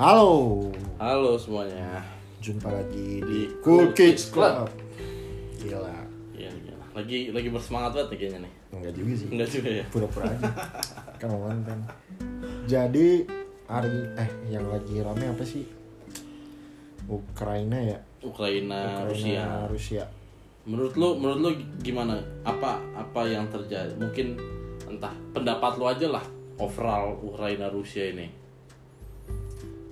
Halo, Halo semuanya. jumpa lagi di Di Cool Kids Kids Club. Gila, Iya, iya. Lagi lagi bersemangat banget nih kayaknya nih. enggak juga sih. Enggak juga ya. Pura-pura aja. kan kan. Jadi hari eh yang lagi rame apa sih? Ukraina ya. Ukraina, Rusia. Rusia. Menurut lu, menurut lu gimana? Apa apa yang terjadi? Mungkin entah pendapat lu aja lah overall Ukraina Rusia ini.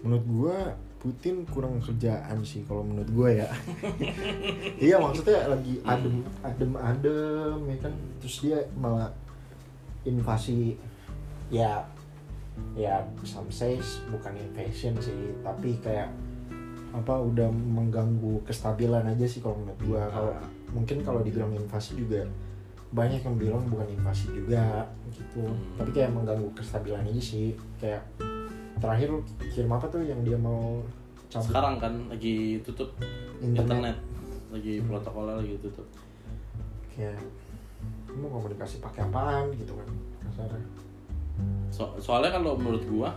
Menurut gua Putin kurang kerjaan sih kalau menurut gua ya. iya maksudnya lagi adem adem adem ya kan? Terus dia malah invasi ya ya some says bukan invasion sih tapi kayak apa udah mengganggu kestabilan aja sih kalau menurut gua. Kalau mungkin kalau dibilang invasi juga banyak yang bilang bukan invasi juga gitu. Hmm. tapi kayak mengganggu kestabilan aja sih kayak terakhir kirim apa tuh yang dia mau cabut Sekarang kan lagi tutup internet, internet. Lagi protokolnya lagi tutup. kayak mau komunikasi pakai apaan gitu kan kasarnya So- soalnya kalau menurut gua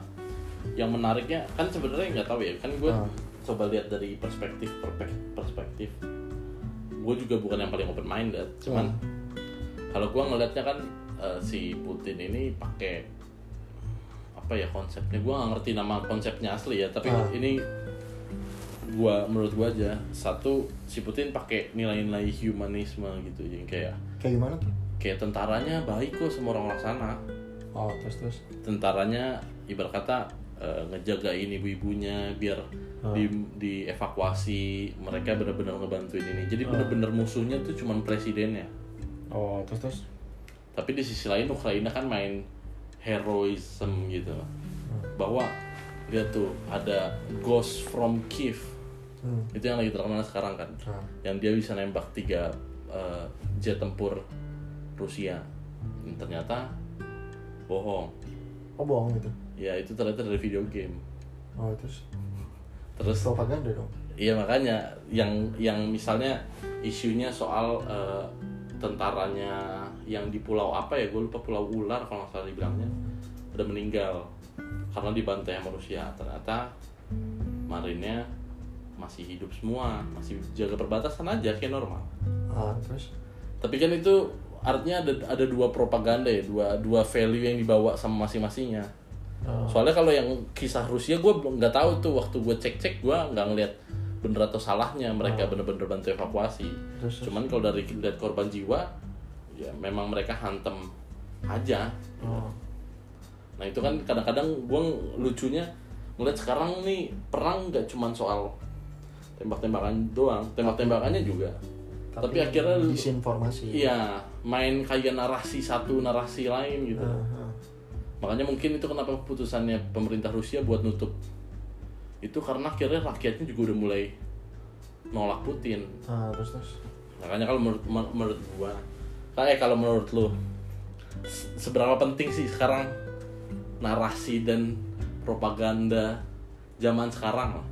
yang menariknya kan sebenarnya nggak tahu ya kan gua Ah. coba lihat dari perspektif perspektif gue juga bukan yang paling open minded cuman Ah. kalau gua ngelihatnya kan eh, si Putin ini pakai apa ya konsepnya? Gua nggak ngerti nama konsepnya asli ya tapi Ah. ini gua menurut gua aja satu si Putin pakai nilai-nilai humanisme gitu yang kayak kayak gimana tuh? kayak tentaranya baik kok sama orang sana. Oh terus terus. Tentaranya ibarat kata eh, ngejagain ibu-ibunya biar Ah. di dievakuasi mereka benar-benar ngebantuin ini. Jadi Ah. benar-benar musuhnya tuh cuman presidennya. Oh terus terus. Tapi di sisi lain Ukraina kan main heroism gitu. Bahwa lihat tuh ada Ghost from Kiev. Hmm. itu yang lagi terkenal sekarang kan. Ah. yang dia bisa nembak tiga eh, jet tempur Rusia. Ternyata bohong. Oh bohong gitu? Ya itu ternyata dari video game. Oh terus? Terus propaganda dong? Iya makanya yang yang misalnya isunya soal eh, tentaranya yang di pulau apa ya gue lupa pulau ular kalau nggak salah dibilangnya udah meninggal karena dibantai sama Rusia ternyata marinnya masih hidup semua masih jaga perbatasan aja kayak normal. Ah terus? Tapi kan itu artinya ada ada dua propaganda ya dua dua value yang dibawa sama masing-masingnya. Oh. soalnya kalau yang kisah Rusia gue belum nggak tahu tuh waktu gue cek cek gue nggak ngeliat bener atau salahnya mereka bener-bener bantu evakuasi. Terus. cuman kalau dari lihat korban jiwa ya memang mereka hantem aja oh. nah itu kan kadang-kadang gue lucunya ngeliat sekarang nih perang nggak cuman soal tembak-tembakan doang tembak-tembakannya juga tapi, akhirnya disinformasi iya main kayak narasi satu narasi lain gitu Ah, ah. Makanya mungkin itu kenapa keputusannya pemerintah Rusia buat nutup itu karena akhirnya rakyatnya juga udah mulai nolak Putin. Ah, terus terus Makanya kalau menurut men- menurut gua, kayak kalau menurut lu se- seberapa penting sih sekarang narasi dan propaganda zaman sekarang lah?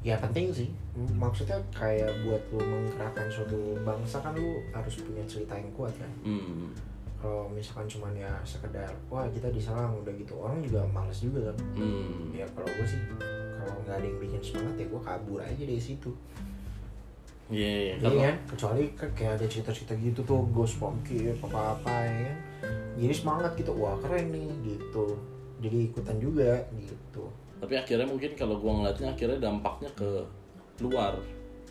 ya penting sih maksudnya kayak buat lu menggerakkan suatu bangsa kan lu harus punya cerita yang kuat kan Hmm. kalau misalkan cuman ya sekedar wah kita diserang udah gitu orang juga males juga kan Hmm. ya kalau gue sih kalau nggak ada yang bikin semangat ya gue kabur aja dari situ Iya, iya. Iya Kalau kan kecuali kayak ada cerita-cerita gitu tuh ghost from Kiev apa apa ya kan jadi semangat gitu wah keren nih gitu jadi ikutan juga gitu tapi akhirnya mungkin kalau gua ngeliatnya akhirnya dampaknya ke luar.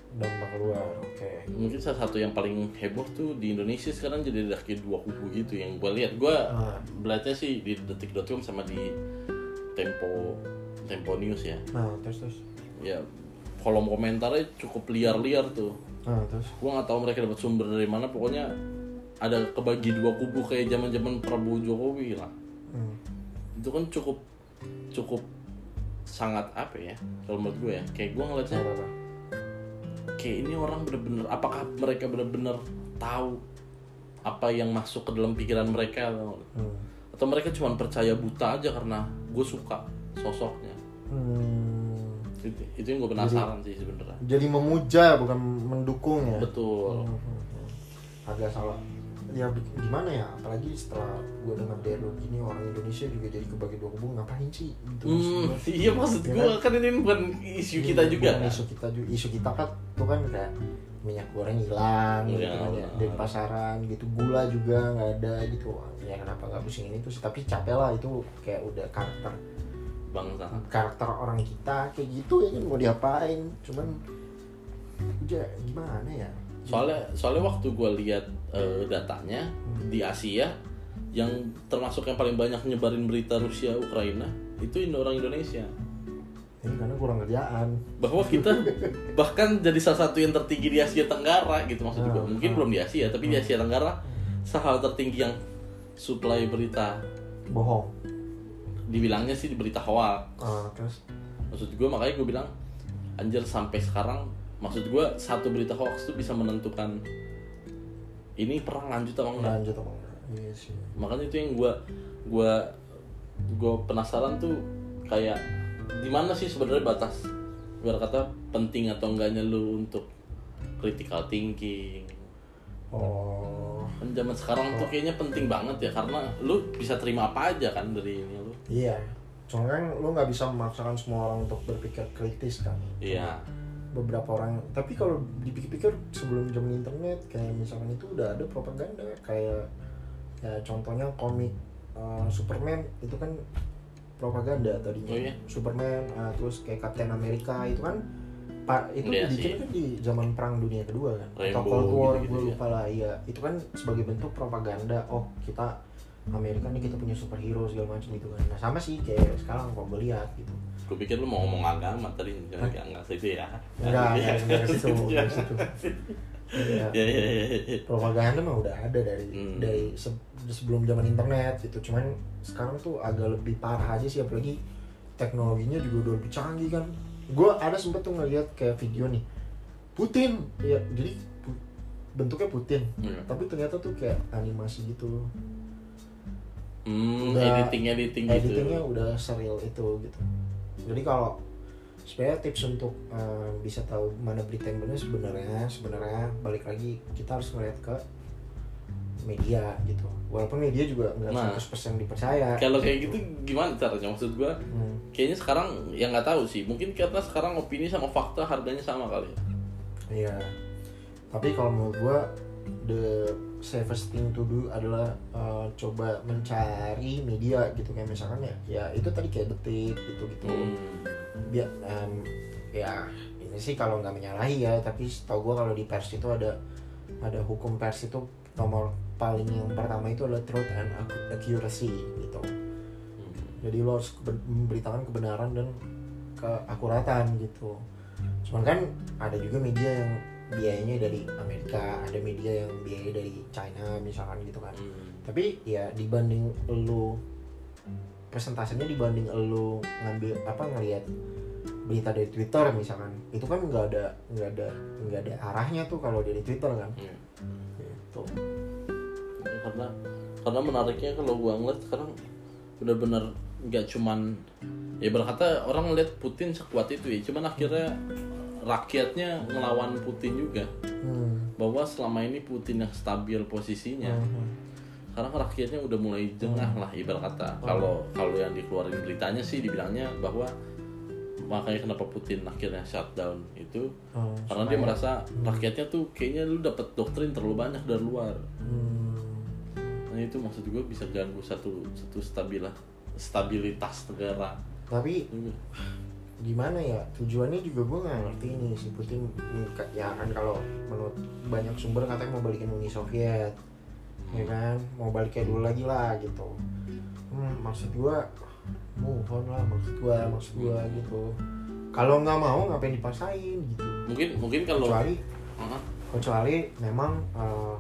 dampak luar oke Mungkin salah satu yang paling heboh tuh di Indonesia sekarang jadi ada kayak dua kubu gitu yang gua lihat. Gua Ah. belajarnya sih di detik.com sama di Tempo Tempo News ya. nah terus terus Ya kolom komentarnya cukup liar-liar tuh. nah terus Gua nggak tahu mereka dapat sumber dari mana. Pokoknya ada kebagi dua kubu kayak zaman-zaman Prabowo Jokowi lah. hmm. Itu kan cukup cukup sangat apa ya kalau menurut gue ya kayak gue ngeliatnya kayak ini orang bener-bener apakah mereka bener-bener tahu apa yang masuk ke dalam pikiran mereka atau, hmm. atau mereka cuma percaya buta aja karena gue suka sosoknya Hmm. Itu, itu yang gue penasaran sih sebenarnya. Jadi memuja bukan mendukung ya? Betul. Hmm, hmm, hmm. agak salah. Ya gimana ya? Apalagi setelah gue dengar lo gini orang Indonesia juga jadi kebagi dua kubu ngapain sih? Gitu. Hmm, iya maksud Ya gue kan? ini bukan isu kita Iya, juga. kan? isu kita juga isu kita kan tuh kan kayak minyak goreng hilang gitu Iya, kan ya. benar. dari pasaran gitu gula juga nggak ada gitu. Ya kenapa nggak pusing ini tuh tapi capek lah itu kayak udah karakter bangsa. Karakter orang kita kayak gitu ya kan mau diapain. Cuman udah gimana ya? Soalnya soalnya waktu gue lihat eh, datanya di Asia yang termasuk yang paling banyak nyebarin berita Rusia Ukraina itu Indo orang Indonesia. Ini karena kurang kerjaan. Bahwa kita bahkan jadi salah satu yang tertinggi di Asia Tenggara gitu maksud gue Hmm, mungkin hmm. belum di Asia tapi di Asia Tenggara salah satu tertinggi yang supply berita. Bohong dibilangnya sih di berita hoax Ah, terus? Maksud gue makanya gue bilang anjir sampai sekarang maksud gue satu berita hoax tuh bisa menentukan ini perang lanjut apa enggak. Lanjut apa enggak. Iya sih. Makanya itu yang gue gue gue penasaran tuh kayak di mana sih sebenarnya batas? Biar kata penting atau enggaknya lu untuk critical thinking. Oh. Kan zaman sekarang tuh kayaknya penting banget ya karena lu bisa terima apa aja kan dari ini iya. Soalnya kan lo nggak bisa memaksakan semua orang untuk berpikir kritis kan. Iya. Beberapa orang tapi kalau dipikir-pikir sebelum zaman internet kayak misalkan itu udah ada propaganda. Kayak ya contohnya komik uh, Superman itu kan propaganda tadinya. Oh iya? Superman uh, terus kayak Captain America itu kan pak itu Iya dibikin sih. kan di zaman perang dunia kedua kan? Atau Rainbow Cold War gitu-gitu gue ya. lupa lah iya. Itu kan sebagai bentuk propaganda. Oh kita Amerika nih kita punya superhero segala macam gitu kan. Nah sama sih kayak sekarang kalau gue lihat gitu. Gue pikir lu mau ngomong agama tadi jangan enggak enggak situ ya. Enggak ke situ, enggak ke situ. Ya ya ya, ya. propaganda mah udah ada dari Hmm. dari se- sebelum zaman internet gitu. Cuman sekarang tuh agak lebih parah aja sih apalagi teknologinya juga udah lebih canggih kan. Gue ada sempet tuh ngeliat kayak video nih Putin. Ya jadi bentuknya Putin. Hmm. tapi ternyata tuh kayak animasi gitu Hmm, Udah- editing editing gitu. editingnya udah serial itu gitu jadi kalau sebenarnya tips untuk eh, bisa tahu mana berita yang benar sebenarnya sebenarnya balik lagi kita harus ngeliat ke media gitu walaupun media juga nggak Nah. 100% dipercaya Kalau kayak gitu gimana caranya? Maksud gua Hmm. kayaknya sekarang yang nggak tahu sih. Mungkin karena sekarang opini sama fakta harganya sama kali. ya. Iya. Tapi kalau menurut gua the safest thing to do adalah uh, coba mencari media gitu kayak misalkan ya ya itu tadi kayak detik gitu gitu. Hmm. Biar em, ya ini sih kalau nggak menyalahi ya tapi tau gua kalau di pers itu ada ada hukum pers itu nomor paling yang pertama itu adalah truth and ac- accuracy gitu. Hmm. Jadi lo harus memberitakan kebenaran dan keakuratan gitu. Cuman kan ada juga media yang biayanya dari Amerika, ada media yang biayanya dari China misalkan gitu kan. Hmm. Tapi ya dibanding lu presentasinya dibanding lu ngambil apa ngelihat berita dari Twitter misalkan, itu kan nggak ada nggak ada nggak ada arahnya tuh kalau dari Twitter kan. Iya. Gitu. Ya, karena karena menariknya kalau gua ngeliat sekarang benar-benar nggak cuman ya berkata orang ngeliat Putin sekuat itu ya cuman akhirnya rakyatnya ngelawan Putin juga Hmm. bahwa selama ini Putin yang stabil posisinya Hmm. sekarang rakyatnya udah mulai jengah lah ibarat kata kalau kalau yang dikeluarin beritanya sih dibilangnya bahwa makanya kenapa Putin akhirnya shutdown itu Hmm. karena dia merasa rakyatnya tuh kayaknya lu dapat doktrin terlalu banyak dari luar Hmm. nah itu maksud gue bisa ganggu satu satu stabilah stabilitas negara Tapi gimana ya tujuannya juga gue nggak ngerti nih si Putin ya kan kalau menurut banyak sumber katanya mau balikin Uni Soviet ya kan? Mau balik kayak dulu lagi lah gitu. Hmm, maksud gue move on lah maksud gue maksud gue gitu. Kalau nggak mau ngapain dipaksain gitu. Mungkin mungkin kalau kecuali Hah? kecuali memang eh,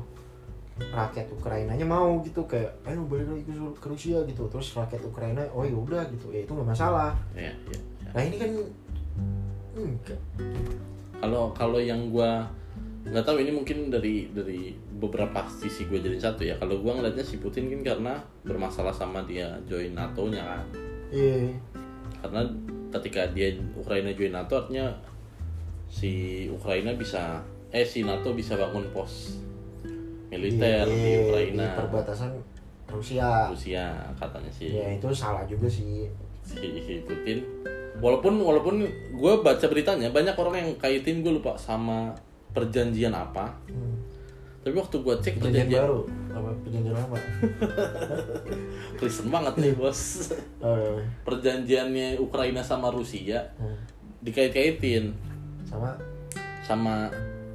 rakyat Ukrainanya mau gitu. Kayak ayo balik lagi ke, ke Rusia gitu. Terus rakyat Ukraina oh ya udah gitu. Ya itu nggak masalah. Ya, ya. Nah ini kan enggak. kalau kalau yang gua nggak tahu ini mungkin dari dari beberapa sisi gue jadi satu ya. Kalau gua ngeliatnya si Putin kan karena bermasalah sama dia join NATO nya kan. Iya. karena ketika dia Ukraina join NATO artinya si Ukraina bisa eh si NATO bisa bangun pos militer di, di Ukraina. perbatasan Rusia. Rusia katanya sih. Ya itu salah juga sih. Si, si Putin walaupun walaupun gue baca beritanya banyak orang yang kaitin gue lupa sama perjanjian apa. Hmm. tapi waktu gue cek perjanjian perjanjian baru? Apa? Perjanjian lama Kristen banget nih bos. Oh, iya. perjanjiannya Ukraina sama Rusia Hmm. dikait-kaitin. Sama? Sama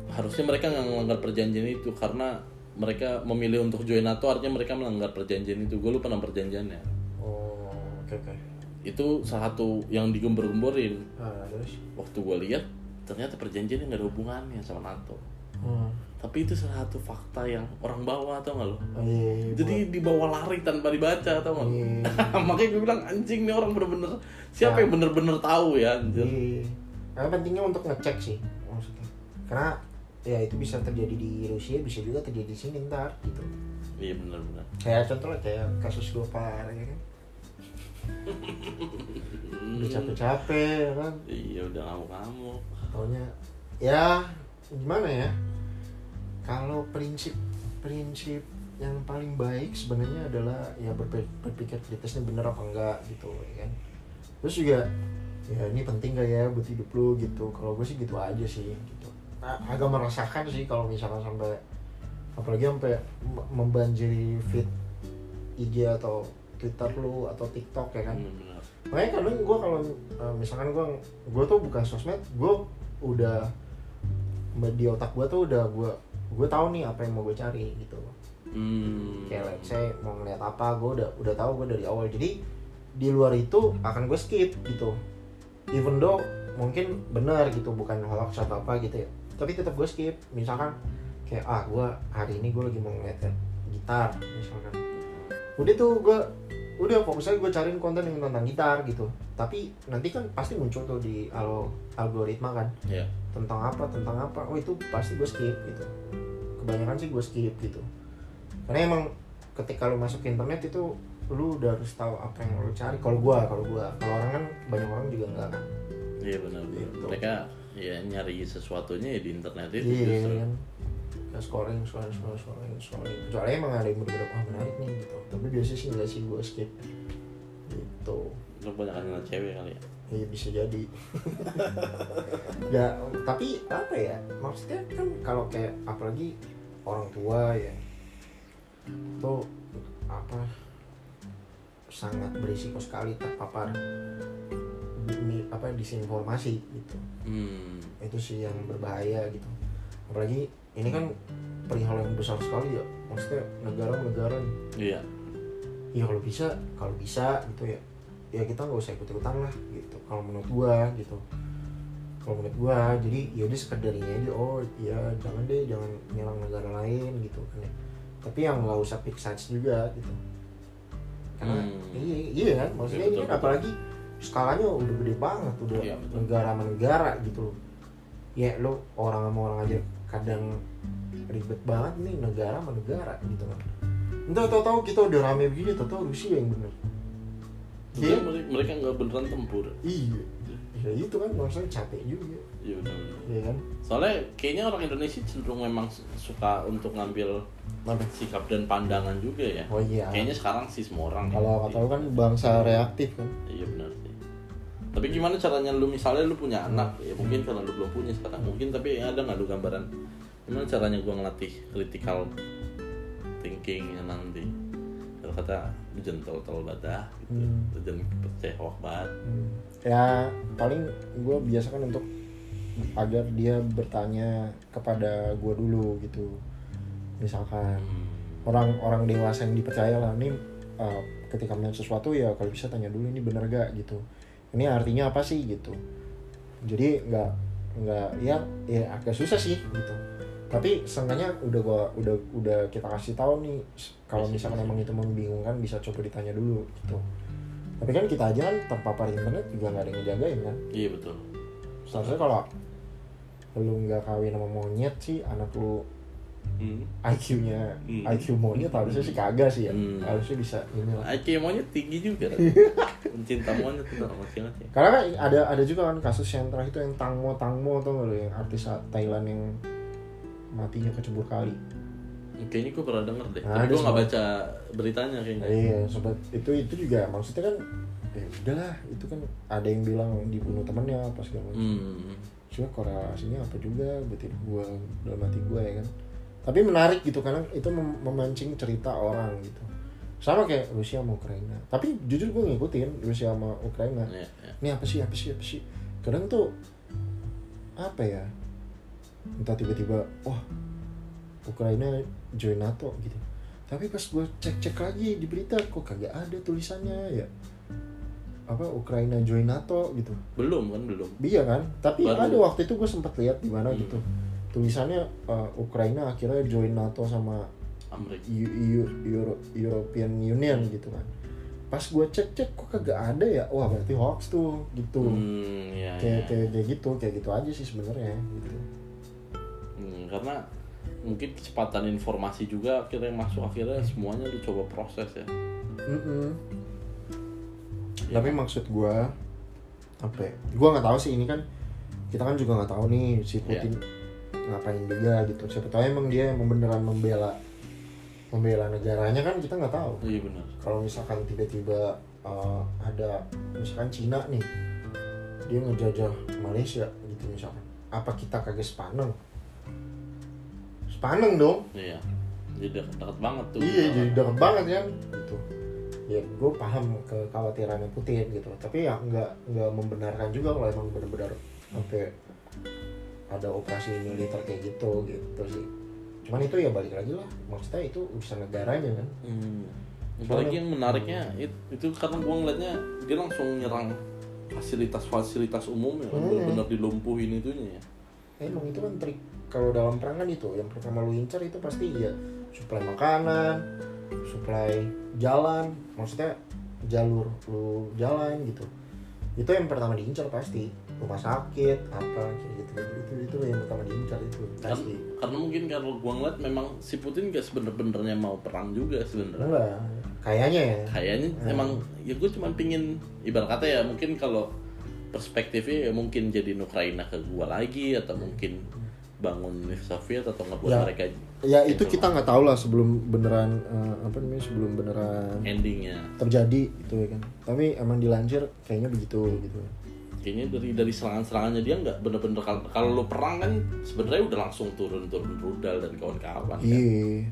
harusnya mereka nggak melanggar perjanjian itu karena mereka memilih untuk join NATO artinya mereka melanggar perjanjian itu. Gue lupa nama perjanjiannya. Oh oke oke itu salah satu yang digembar-gemborin ah, terus waktu gue lihat ternyata perjanjian nggak ada hubungannya sama NATO hmm. tapi itu salah satu fakta yang orang bawa atau nggak lo iya, jadi dibawa lari tanpa dibaca atau nggak? Iya. makanya gue bilang anjing nih orang bener-bener siapa yang bener-bener tahu ya anjir Iya. Karena pentingnya untuk ngecek sih maksudnya. Karena ya itu bisa terjadi di Rusia, bisa juga terjadi di sini ntar gitu. iya bener-bener Kayak contoh lah kayak kasus Gopar ya kan. Udah capek-capek ya kan. iya udah ngamuk-ngamuk Taunya ya gimana ya? Kalau prinsip prinsip yang paling baik sebenarnya adalah ya berpikir, kritisnya bener apa enggak gitu ya kan. Terus juga ya ini penting gak ya buat hidup lu gitu. Kalau gue sih gitu aja sih gitu. Nah, agak merasakan sih kalau misalkan sampai apalagi sampai membanjiri feed IG atau Twitter lu atau TikTok ya kan. Hmm, bener. Makanya kadang gue kalau eh, misalkan gue gue tuh bukan sosmed, gue udah di otak gue tuh udah gue gue tahu nih apa yang mau gue cari gitu. Hmm. Kayak let's say mau ngeliat apa, gue udah udah tahu gue dari awal. Jadi di luar itu akan gue skip gitu. Even though mungkin benar gitu bukan hoax atau apa gitu ya. Tapi tetap gue skip. Misalkan kayak ah gue hari ini gue lagi mau ngeliat gitar misalkan. Udah tuh gue udah fokusnya gue cariin konten yang tentang gitar gitu. Tapi nanti kan pasti muncul tuh di alo- algoritma kan Iya. tentang apa tentang apa oh itu pasti gue skip gitu kebanyakan sih gue skip gitu karena emang ketika lu masuk internet itu lu udah harus tahu apa yang lu cari kalau gue kalau gue kalau orang kan banyak orang juga enggak kan Iya benar. benar. Gitu. Mereka ya nyari sesuatunya ya di internet itu iya justru. kan Kayak scrolling scrolling scrolling scrolling scrolling kecuali emang ada yang bener-bener wah menarik nih gitu. Tapi biasanya sih enggak sih gue skip gitu. Lu banyak ngeliat cewek kali ya. Iya bisa jadi. ya tapi apa ya maksudnya kan kalau kayak apalagi orang tua ya itu apa sangat berisiko sekali terpapar di, apa disinformasi gitu. Hmm. itu sih yang berbahaya gitu. Apalagi ini kan perihal yang besar sekali ya. Maksudnya negara-negara. Nih Iya. ya kalau bisa kalau bisa gitu ya. Ya kita nggak usah ikut ikutan lah gitu. Kalau menurut gua gitu. Kalau menurut gua jadi ya udah sekedar ini aja oh ya jangan deh jangan nyerang negara lain gitu kan ya. Tapi yang nggak usah pick sides juga gitu. Karena Hmm. iya iya kan? Maksudnya Iya, ini kan apalagi skalanya udah gede banget udah Iya, betul. negara sama negara gitu loh. Ya lo orang sama orang aja kadang ribet banget nih negara sama negara gitu kan entah tau tahu kita udah rame begini tau tahu Rusia yang bener Iya. mereka, mereka nggak beneran tempur. iya ya itu kan maksudnya capek juga Iya benar. benar. ya kan Soalnya kayaknya orang Indonesia cenderung memang suka untuk ngambil Apa? sikap dan pandangan juga ya. oh iya Kayaknya sekarang sih semua orang. kalau kata lu kan bangsa reaktif kan Iya benar sih. Tapi gimana caranya lu misalnya lu punya anak ya mungkin karena lu belum punya sekarang. Mungkin tapi ada nggak lu gambaran? Gimana caranya gua ngelatih critical thinking nanti? Kalau kata lu jangan tol-tol badah gitu. Hmm. lu jangan percaya hoax banget. Hmm. ya paling gue biasakan untuk agar dia bertanya kepada gue dulu gitu. Misalkan Hmm. orang-orang dewasa yang dipercaya lah ini uh, ketika melihat sesuatu ya kalau bisa tanya dulu ini bener gak gitu ini artinya apa sih gitu. Jadi nggak nggak ya ya agak susah sih gitu. Tapi seenggaknya udah gua udah udah kita kasih tahu nih kalau Basic, misalkan basic. emang itu membingungkan bisa coba ditanya dulu gitu. Tapi kan kita aja kan terpapar internet juga nggak ada yang ngejagain kan? Iya betul. Seharusnya kalau lu nggak kawin sama monyet sih anak lu hmm. IQ-nya Hmm. IQ monyet harusnya sih kagak sih ya. Hmm. harusnya bisa ini lah IQ monyet tinggi juga. Pencinta monyet itu masih ya. Karena kan ada ada juga kan kasus yang terakhir itu yang Tangmo Tangmo tuh lo yang artis Thailand yang matinya kecebur kali. Kayaknya gue pernah denger deh Nah, tapi gue nggak baca beritanya kayaknya. Iya sobat. Itu itu juga maksudnya kan ya udahlah itu kan ada yang bilang dibunuh temennya pas segala macam. Hmm. cuma korelasinya apa juga hidup gue dalam hati gue ya kan tapi menarik gitu karena itu mem- memancing cerita orang gitu. Sama kayak Rusia sama Ukraina. Tapi jujur gue ngikutin Rusia sama Ukraina. Ya. ini apa sih apa sih apa sih? Kadang tuh apa ya? Entah tiba-tiba wah Ukraina join NATO gitu. Tapi pas gue cek-cek lagi di berita kok kagak ada tulisannya ya? Apa Ukraina join NATO gitu. Belum kan belum. Iya kan, tapi Baru. ada waktu itu gue sempat lihat di mana Hmm. gitu tulisannya uh, Ukraina akhirnya join NATO sama Amerika Eu- Eu- Euro- European Union gitu kan. Pas gue cek cek kok kagak ada ya, wah berarti hoax tuh gitu. hmm, ya, Kayak, ya. kayak kayak gitu, kayak gitu aja sih sebenarnya gitu. Hmm, karena mungkin kecepatan informasi juga akhirnya masuk akhirnya semuanya lu coba proses ya Mm-mm. Ya. Tapi maksud gue apa? Ya? Gue nggak tahu sih ini kan kita kan juga nggak tahu nih si Putin ngapain juga gitu. Siapa tahu emang dia yang beneran membela membela negaranya kan kita nggak tahu. iya benar Kalau misalkan tiba-tiba uh, ada misalkan Cina nih dia ngejajah Malaysia gitu misalkan, apa kita kagak sepaneng? Sepaneng dong. iya jadi dekat, dekat banget tuh Iya jadi deket banget kan gitu. Ya gue paham kekhawatirannya Putin gitu. Tapi ya nggak nggak membenarkan juga kalau emang benar-benar sampai ada operasi militer kayak gitu gitu sih. Cuman itu ya balik lagi lah. Maksudnya itu urusan negaranya kan. Hmm. Apalagi yang menariknya it- itu karena gua ngeliatnya dia langsung nyerang fasilitas-fasilitas umum yang Hmm. benar-benar dilumpuhin itunya ya. Emang itu kan trik kalau dalam perang kan itu yang pertama lu incar itu pasti ya suplai makanan, suplai jalan, maksudnya jalur lu jalan gitu. Itu yang pertama diincar pasti rumah sakit apa kayak gitu gitu itu itu yang pertama diincar itu pasti. karena mungkin kalau gua ngeliat memang si Putin gak sebener-benernya mau perang juga sebenarnya. Enggak, kayaknya ya. Kayaknya Hmm. emang ya gue cuma pingin ibarat kata ya mungkin kalau perspektifnya ya mungkin jadi Ukraina ke gua lagi atau mungkin bangun Uni Soviet atau ngebuat Ya. mereka Ya itu kita nggak tahu lah sebelum beneran eh, apa namanya sebelum beneran endingnya. terjadi gitu ya kan. Tapi emang dilansir kayaknya begitu gitu. Kayaknya dari dari serangan-serangannya dia nggak bener-bener kalau kalau lo perang kan sebenarnya udah langsung turun-turun rudal dan kawan-kawan kan. Iya.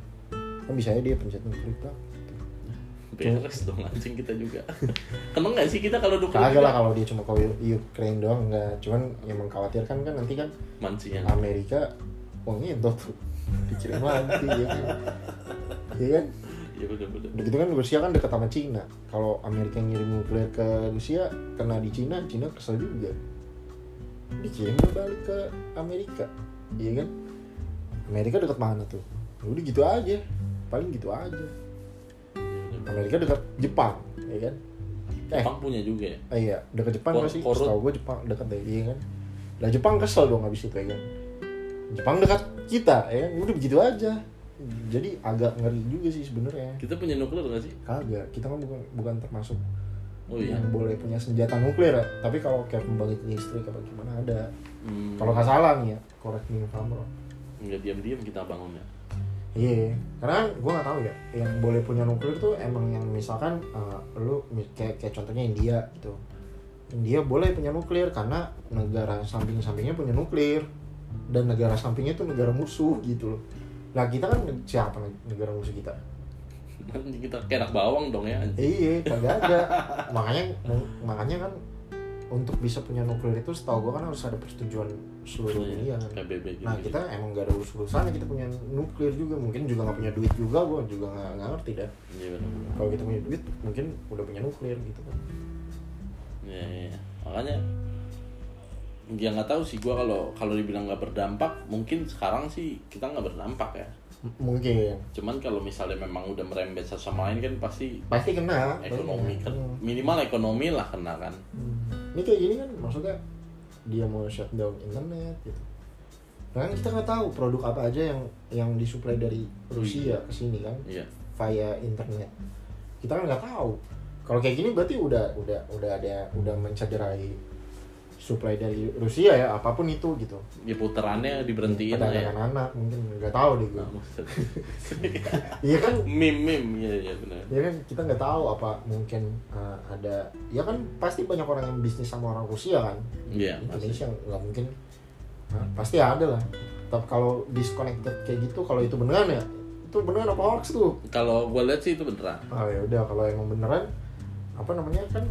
Kan bisa aja dia pencet nuklir tak. beres dong anjing kita juga kenapa nggak sih kita kalau dukung Kagak lah kalau dia cuma ke U- Ukraine doang enggak. Cuman yang mengkhawatirkan kan nanti kan mancinya Amerika uangnya itu tuh dikirim lagi ya kan. Iya ya bener-bener Begitu kan Rusia kan dekat sama Cina. Kalau Amerika ngirim nuklir ke Rusia kena di Cina, Cina kesel juga. Dikirim balik ke Amerika. Iya kan? Amerika dekat mana tuh? Ya Udah gitu aja. Paling gitu aja. Amerika dekat Jepang, ya kan? Eh, Jepang punya juga ya Ah, iya, dekat Jepang Kor- sih? Setahu gue Jepang dekat deh, iya kan? Lah Jepang kesel dong habis itu ya kan? Jepang dekat kita, ya kan? Udah begitu aja. Jadi agak ngeri juga sih sebenarnya. kita punya nuklir nggak sih Kagak, kita kan bukan bukan termasuk oh iya yang boleh punya senjata nuklir ya. Tapi kalau kayak pembangkit listrik apa gimana ada. hmm, Kalau nggak salah nih ya, correct me if I'm wrong. nggak diam-diam kita bangun ya Iya, karena gue nggak tahu ya, yang boleh punya nuklir tuh emang yang misalkan uh, lu kayak kayak contohnya India gitu. India boleh punya nuklir karena negara samping-sampingnya punya nuklir dan negara sampingnya tuh negara musuh gitu loh. Nah kita kan siapa neg- negara musuh kita? Kita kayak anak bawang dong ya. Iya, kagak ada. makanya makanya kan untuk bisa punya nuklir itu setahu gue kan harus ada persetujuan seluruh dunia kan. PBB gitu Nah kita emang gak ada urus-urusannya kita punya nuklir juga mungkin juga nggak punya duit juga gue juga nggak nggak ngerti dah iya kalau kita punya duit mungkin udah punya nuklir gitu kan Iya, iya, iya. makanya ya nggak tahu sih. Gua kalau kalau dibilang nggak berdampak mungkin sekarang sih kita nggak berdampak ya. Mungkin cuman kalau misalnya memang udah merembet satu sama lain kan pasti pasti kena ekonomi kan. minimal ekonomi lah kena kan. Hmm. ini kayak gini kan maksudnya dia mau shutdown internet gitu. Nah, kan kita nggak tahu produk apa aja yang yang disuplai dari Rusia ke sini kan iya. via internet. Kita kan nggak tahu. Kalau kayak gini berarti udah udah udah ada udah mencederai supply dari Rusia ya apa pun itu gitu. Ya puterannya diberhentiin lah ya. anak mungkin. Nggak tahu deh gue Nah, iya kan? Mim mim ya ya benar. Ya kan? Kita nggak tahu apa mungkin uh, ada ya kan pasti banyak orang yang bisnis sama orang Rusia kan? Iya, Indonesia nggak mungkin. Hah, pasti ada lah. Tapi kalau disconnected kayak gitu kalau itu beneran ya itu beneran apa hoax tuh? Kalau gue lihat sih itu beneran. Ah ya udah kalau emang beneran apa namanya kan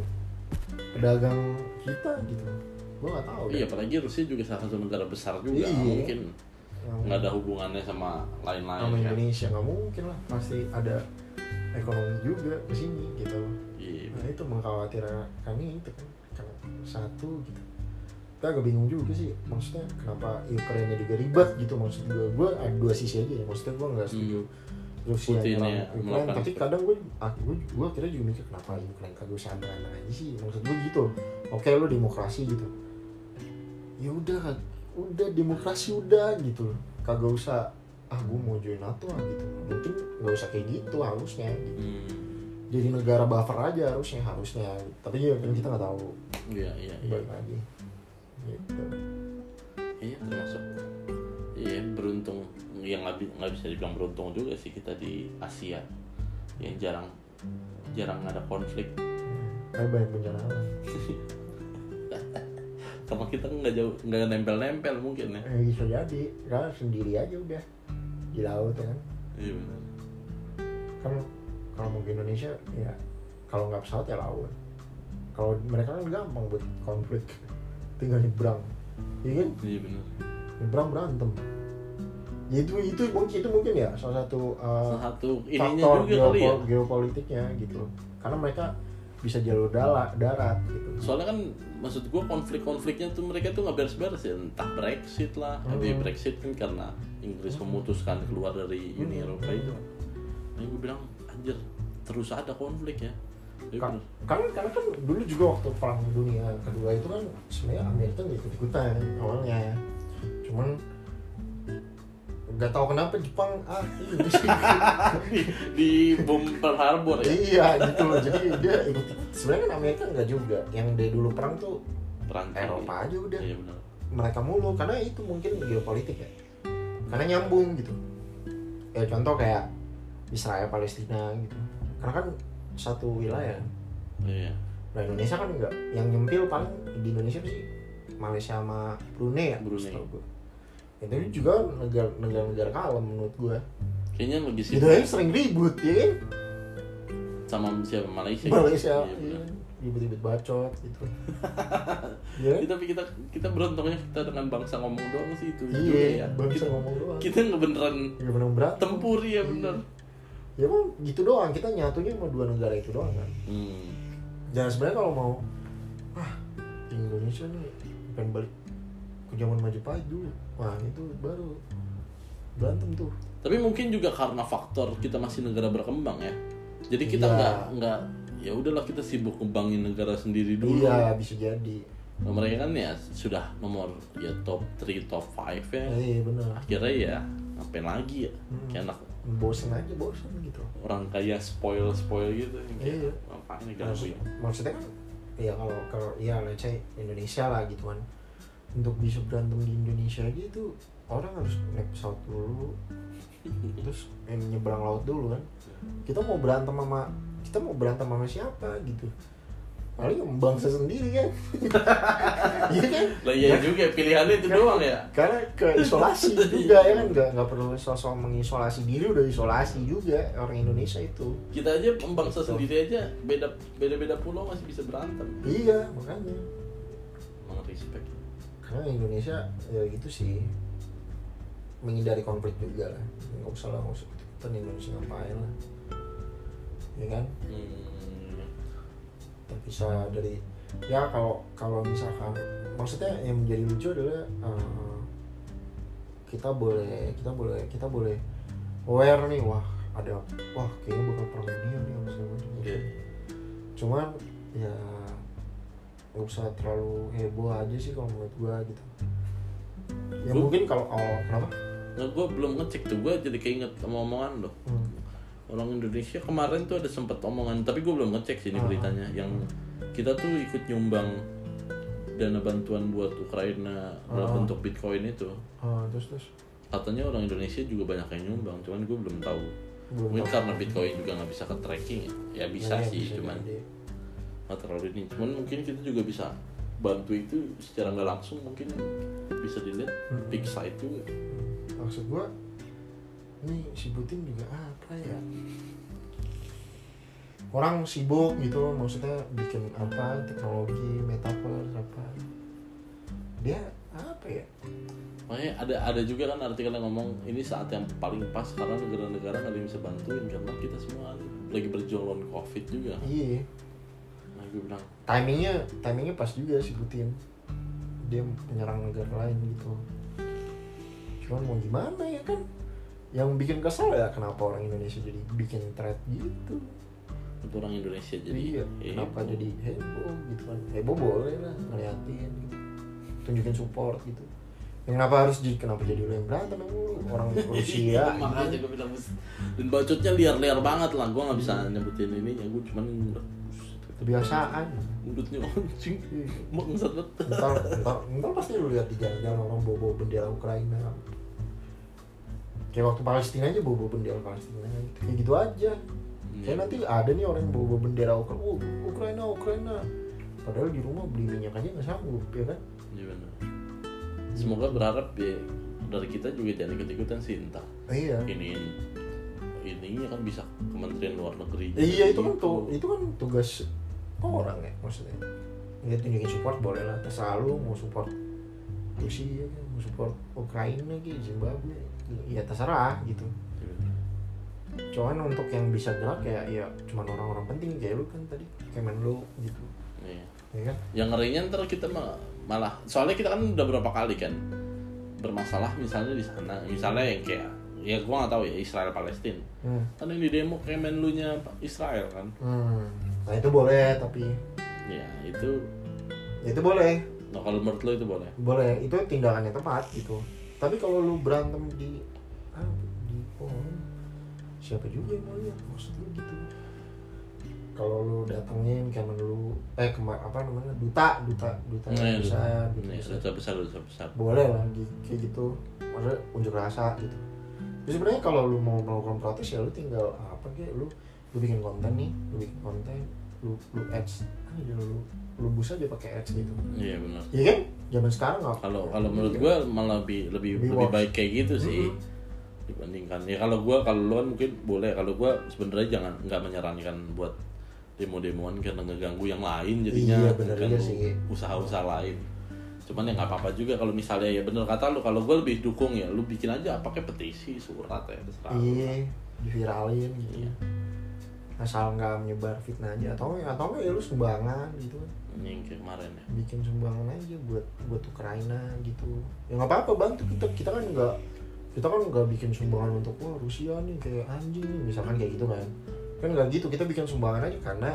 pedagang kita gitu gua nggak tahu iya deh. apalagi Rusia juga salah satu negara besar juga. Iya. mungkin Yang nggak ada hubungannya sama lain-lain sama kan? Indonesia nggak mungkin lah. Pasti ada ekonomi juga di sini gitu. Iya. Nah itu mengkhawatirkan itu kan. Karena satu gitu. Kita agak bingung juga sih maksudnya kenapa Ukraina juga ribet gitu maksud gue gue ada dua sisi aja ya maksudnya gue nggak setuju Rusia Putin ya, Ukraina. tapi kadang gue ah, gue gue akhirnya juga mikir kenapa Ukraina kagak anteng aja sih? Maksud gue gitu. Oke lu demokrasi gitu ya udah udah demokrasi udah gitu. Kagak usah ah gue mau join NATO ah gitu. Mungkin nggak usah kayak gitu harusnya gitu. Hmm, jadi negara buffer aja harusnya harusnya. Tapi ya kan kita nggak tahu. Iya iya iya. Lagi. Gitu. Iya termasuk iya beruntung. Yang nggak bi- nggak bisa dibilang beruntung juga sih kita di Asia. Yang jarang jarang ada konflik. Tapi banyak bencana sama kita nggak jauh nggak nempel-nempel mungkin ya. Eh, bisa jadi. Karena sendiri aja udah di laut ya kan? Iya benar. Kan kalau mau ke Indonesia ya kalau nggak pesawat ya laut. Kalau mereka kan gampang buat konflik. Tinggal nyebrang. Iya kan? Iya benar. Nyebrang berantem. Ya itu itu mungkin itu mungkin ya salah satu uh, salah satu ininya faktor juga kali ya. geopo- geopolitiknya gitu. Karena mereka bisa jalur darat darat gitu soalnya kan maksud gue konflik-konfliknya tuh mereka tuh nggak beres-beres ya entah Brexit lah Hmm. tapi Brexit kan karena Inggris memutuskan keluar dari Uni Hmm. Eropa itu nah gue bilang anjir terus ada konflik ya Ka- bener. karena karena kan dulu juga waktu perang dunia kedua itu kan sebenarnya Amerika nggak ikut ikutan awalnya cuman nggak tahu kenapa Jepang ah ini di, di bom Pearl Harbor ya? Iya gitu loh. Jadi dia ikut sebenarnya kan Amerika nggak juga. Yang dari dulu perang tuh Perancis Eropa aja udah. Iya benar. Mereka mulu karena itu mungkin geopolitik ya. Karena nyambung gitu. Ya contoh kayak Israel Palestina gitu. Karena kan satu wilayah. Iya. Nah Indonesia kan enggak, yang nyempil paling di Indonesia sih Malaysia sama Brunei ya. Brunei. Gua. Itu juga negara negara-negara kalem menurut gua. kayaknya lebih sih Itu aja sering ribut ya kan. sama siapa Malaysia Malaysia iya, iya, ribut-ribut bacot gitu. Iya. Ya, tapi kita kita beruntungnya kita dengan bangsa ngomong doang sih itu Iya, ya. bangsa kita, ngomong doang. kita nggak beneran Gak pernah berat. tempur ya bener Ya kan gitu doang, kita nyatunya sama dua negara itu doang kan. hmm. Jangan sebenarnya kalau mau ah Indonesia nih pengen balik ke zaman Majapahit dulu. Wah, itu baru berantem tuh. tapi mungkin juga karena faktor kita masih negara berkembang ya jadi kita Iya. nggak nggak ya udahlah kita sibuk ngembangin negara sendiri dulu Iya, bisa jadi. Nah, mereka kan ya sudah nomor ya top 3 top 5 ya Iya benar. akhirnya ya ngapain lagi ya Hmm. kayak anak Bosen aja bosen gitu. orang kaya spoil spoil gitu kayak Iya. ngapain negara Maksud, maksudnya kan ya kalau kalau ya let's say Indonesia lah gitu kan. Untuk bisa berantem di Indonesia aja itu orang harus naik pesawat dulu. Terus eh, nyebrang laut dulu kan. Kita mau berantem sama kita mau berantem sama siapa gitu. Paling bangsa sendiri kan. Iya kan? Lah iya juga pilihannya itu doang ya. karena ke isolasi juga ya kan? Nggak nggak perlu sosok mengisolasi diri udah isolasi juga orang Indonesia itu. Kita aja bangsa Betul. sendiri aja beda beda beda pulau masih bisa berantem. Iya makanya. Emang respect karena Indonesia ya gitu sih. Menghindari konflik juga lah. Nggak usah lah nggak usah ikutan Indonesia ngapain lah. Ya kan? Hmm. terpisah dari ya kalau kalau misalkan maksudnya yang menjadi lucu adalah eh, kita boleh kita boleh kita boleh aware nih wah ada wah kayaknya bakal perang dunia nih apa segala macam. Iya. cuman ya nggak usah terlalu heboh aja sih kalau menurut gua gitu ya Gua- mungkin kalau awal kenapa Nah, gue belum ngecek tuh, gue jadi keinget sama omongan lo Hmm. Orang Indonesia kemarin tuh ada sempet omongan, tapi gue belum ngecek sih ini Ah. beritanya Yang kita tuh ikut nyumbang dana bantuan buat Ukraina dalam Oh. bentuk Bitcoin itu oh, terus terus katanya orang Indonesia juga banyak yang nyumbang cuman gue belum tahu Belum mungkin tahu. karena Bitcoin juga nggak bisa ke tracking ya ya bisa Iya, sih cuman jadi. Nggak terlalu ini. Cuman mungkin kita juga bisa bantu itu secara nggak langsung mungkin bisa dilihat Hmm. big site juga. Maksud gua ini si Putin juga apa ya? Orang sibuk gitu maksudnya bikin apa teknologi metaverse apa. Dia apa ya? Makanya ada ada juga kan artikel yang ngomong ini saat yang paling pas karena negara-negara nggak ada yang bisa bantuin karena kita semua lagi berjuang lawan covid juga. Iya gue bilang. Timingnya timingnya pas juga si Putin dia menyerang negara lain gitu. Cuman mau gimana ya kan? Yang bikin kesel ya kenapa orang Indonesia jadi bikin thread gitu? Itu orang Indonesia jadi iya eh, kenapa heboh. jadi heboh gitu kan? Heboh boleh lah ngeliatin gitu. Tunjukin support gitu. Yang kenapa harus jadi kenapa jadi lu yang berantem lu orang Rusia makanya gitu. gue bilang dan bacotnya liar-liar banget lah. Gue nggak bisa nyebutin ini ya gue cuman kebiasaan. Mulutnya anjing bangsat banget. Ntar ntar ntar pasti lu lihat di jalan-jalan orang bawa bawa bendera Ukraina. Kayak waktu Palestina aja bawa bawa bendera Palestina. Kayak gitu aja. Kayak nanti ada nih orang yang bawa bawa bendera Ukraina oh, Ukraina Ukraina. Padahal di rumah beli minyak aja nggak sanggup ya kan? Iya benar. semoga berharap ya dari kita juga jangan ikut-ikutan sih entah iya. ini ininya kan bisa Kementerian Luar Negeri iya itu kan gitu. tuh itu kan tugas orang ya maksudnya. Ya tunjukin support boleh lah terserah lu mau support Rusia mau support Ukraina gitu Zimbabwe ya terserah gitu. Cuman untuk yang bisa gerak ya ya cuman orang-orang penting kayak lu kan tadi Kemenlu gitu. Iya. ya kan? Yang ngerinya ntar kita ma- malah soalnya kita kan udah berapa kali kan bermasalah misalnya di sana. Misalnya yang kayak ya gua nggak tahu ya Israel Palestina hmm. kan yang di demo Kemenlu-nya Israel kan. Hmm. Nah itu boleh tapi ya itu ya itu boleh. Nah kalau menurut lo itu boleh? Boleh. Itu tindakannya tepat gitu. Tapi kalau lu berantem di ah, di forum siapa juga yang mau lihat? Maksud lu gitu. Kalau lu datengin Kemenlu eh kemar apa namanya duta duta duta Nah, iya, besar duta. Ini besar. duta besar duta besar. Boleh lah kayak gitu. Maksudnya unjuk rasa gitu. Terus sebenarnya kalau lu mau melakukan protes ya lu tinggal apa kayak lu lu bikin konten nih lu bikin konten lu lu ads. Aja lu lu bus aja pakai ads gitu. Iya benar. Iya kan? Zaman sekarang nggak. Kalau kalau menurut gua malah lebih lebih Lebih lebih baik kayak gitu sih. Mm-mm. dibandingkan ya kalau gua kalau lu kan mungkin boleh. Kalau gua sebenarnya jangan nggak menyarankan buat demo-demoan karena ngeganggu yang lain jadinya. Iya, bener sih. usaha-usaha lain. Cuman ya nggak apa-apa juga kalau misalnya ya bener kata lu kalau gua lebih dukung ya lu bikin aja pakai petisi surat ya terserah iya diviralin gitu. Iya. Asal nggak menyebar fitnah aja. Atau atau nggak ya lu sumbangan gitu. Yang kemarin ya. Bikin sumbangan aja buat buat Ukraina gitu. Ya nggak apa-apa bantu kita kita kan nggak kita kan nggak bikin sumbangan untuk wah Rusia nih kayak anjing nih, misalkan kayak gitu kan. Kan nggak gitu kita bikin sumbangan aja karena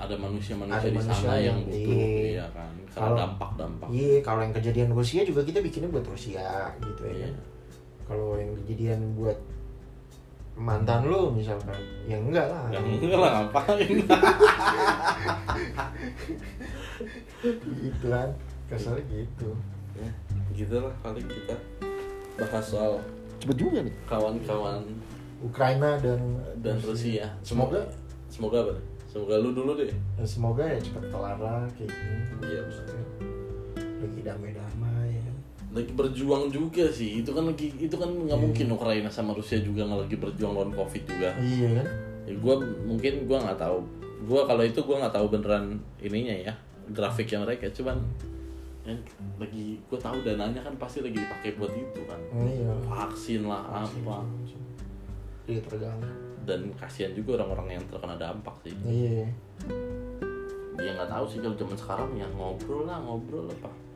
ada manusia-manusia Ada di manusia sana yang yang- butuh iya. iya kan. Karena Kalau- dampak-dampak iya kalau yang kejadian Rusia juga kita bikinnya buat Rusia gitu ya Iya. kan. Kalau yang kejadian buat mantan lu misalkan. Ya enggak lah. Yang enggak lah ngapain? Gitu kan. Keselnya gitu. Ya gitu lah paling kita bahas soal cepet juga nih. kawan-kawan Ukraina dan dan Rusia. Semoga. Semoga apa? Semoga lu dulu deh. Ya semoga ya cepet kelar lah kayak gini. Iya, maksudnya. Lagi damai-damai ya kan lagi berjuang juga sih. Itu kan lagi itu kan nggak mungkin Ukraina sama Rusia juga nggak lagi berjuang lawan covid juga. Iya kan? Ya gue mungkin gue nggak tahu. Gue kalau itu gue nggak tahu beneran ininya ya grafiknya mereka. Cuman ya, lagi gue tahu dananya kan pasti lagi dipakai buat itu kan. Iya. Vaksin lah apa. iya terganggu dan kasihan juga orang-orang yang terkena dampak sih. Iya. Dia nggak tahu sih kalau zaman sekarang ya ngobrol lah ngobrol apa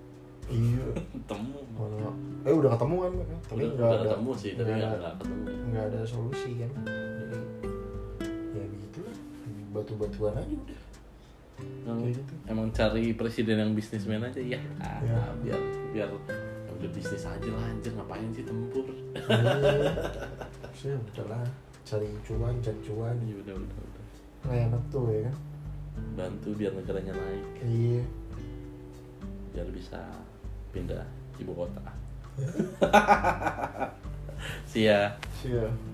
iya. Temu Kalau eh udah ketemu kan? Tapi nggak ada ketemu sih tapi nggak ketemu. nggak ada solusi kan? Jadi ya begitulah batu-batuan aja udah. Gitu. emang cari presiden yang bisnismen aja ya, Ya. biar biar ya udah bisnis aja lah anjir ngapain sih tempur? Iya. Sih udah lah cari cuan cari cuan. Iya udah udah udah nggak enak tuh ya kan? Bantu biar negaranya naik. Iya. Biar bisa pindah ibu kota. See ya. Siap.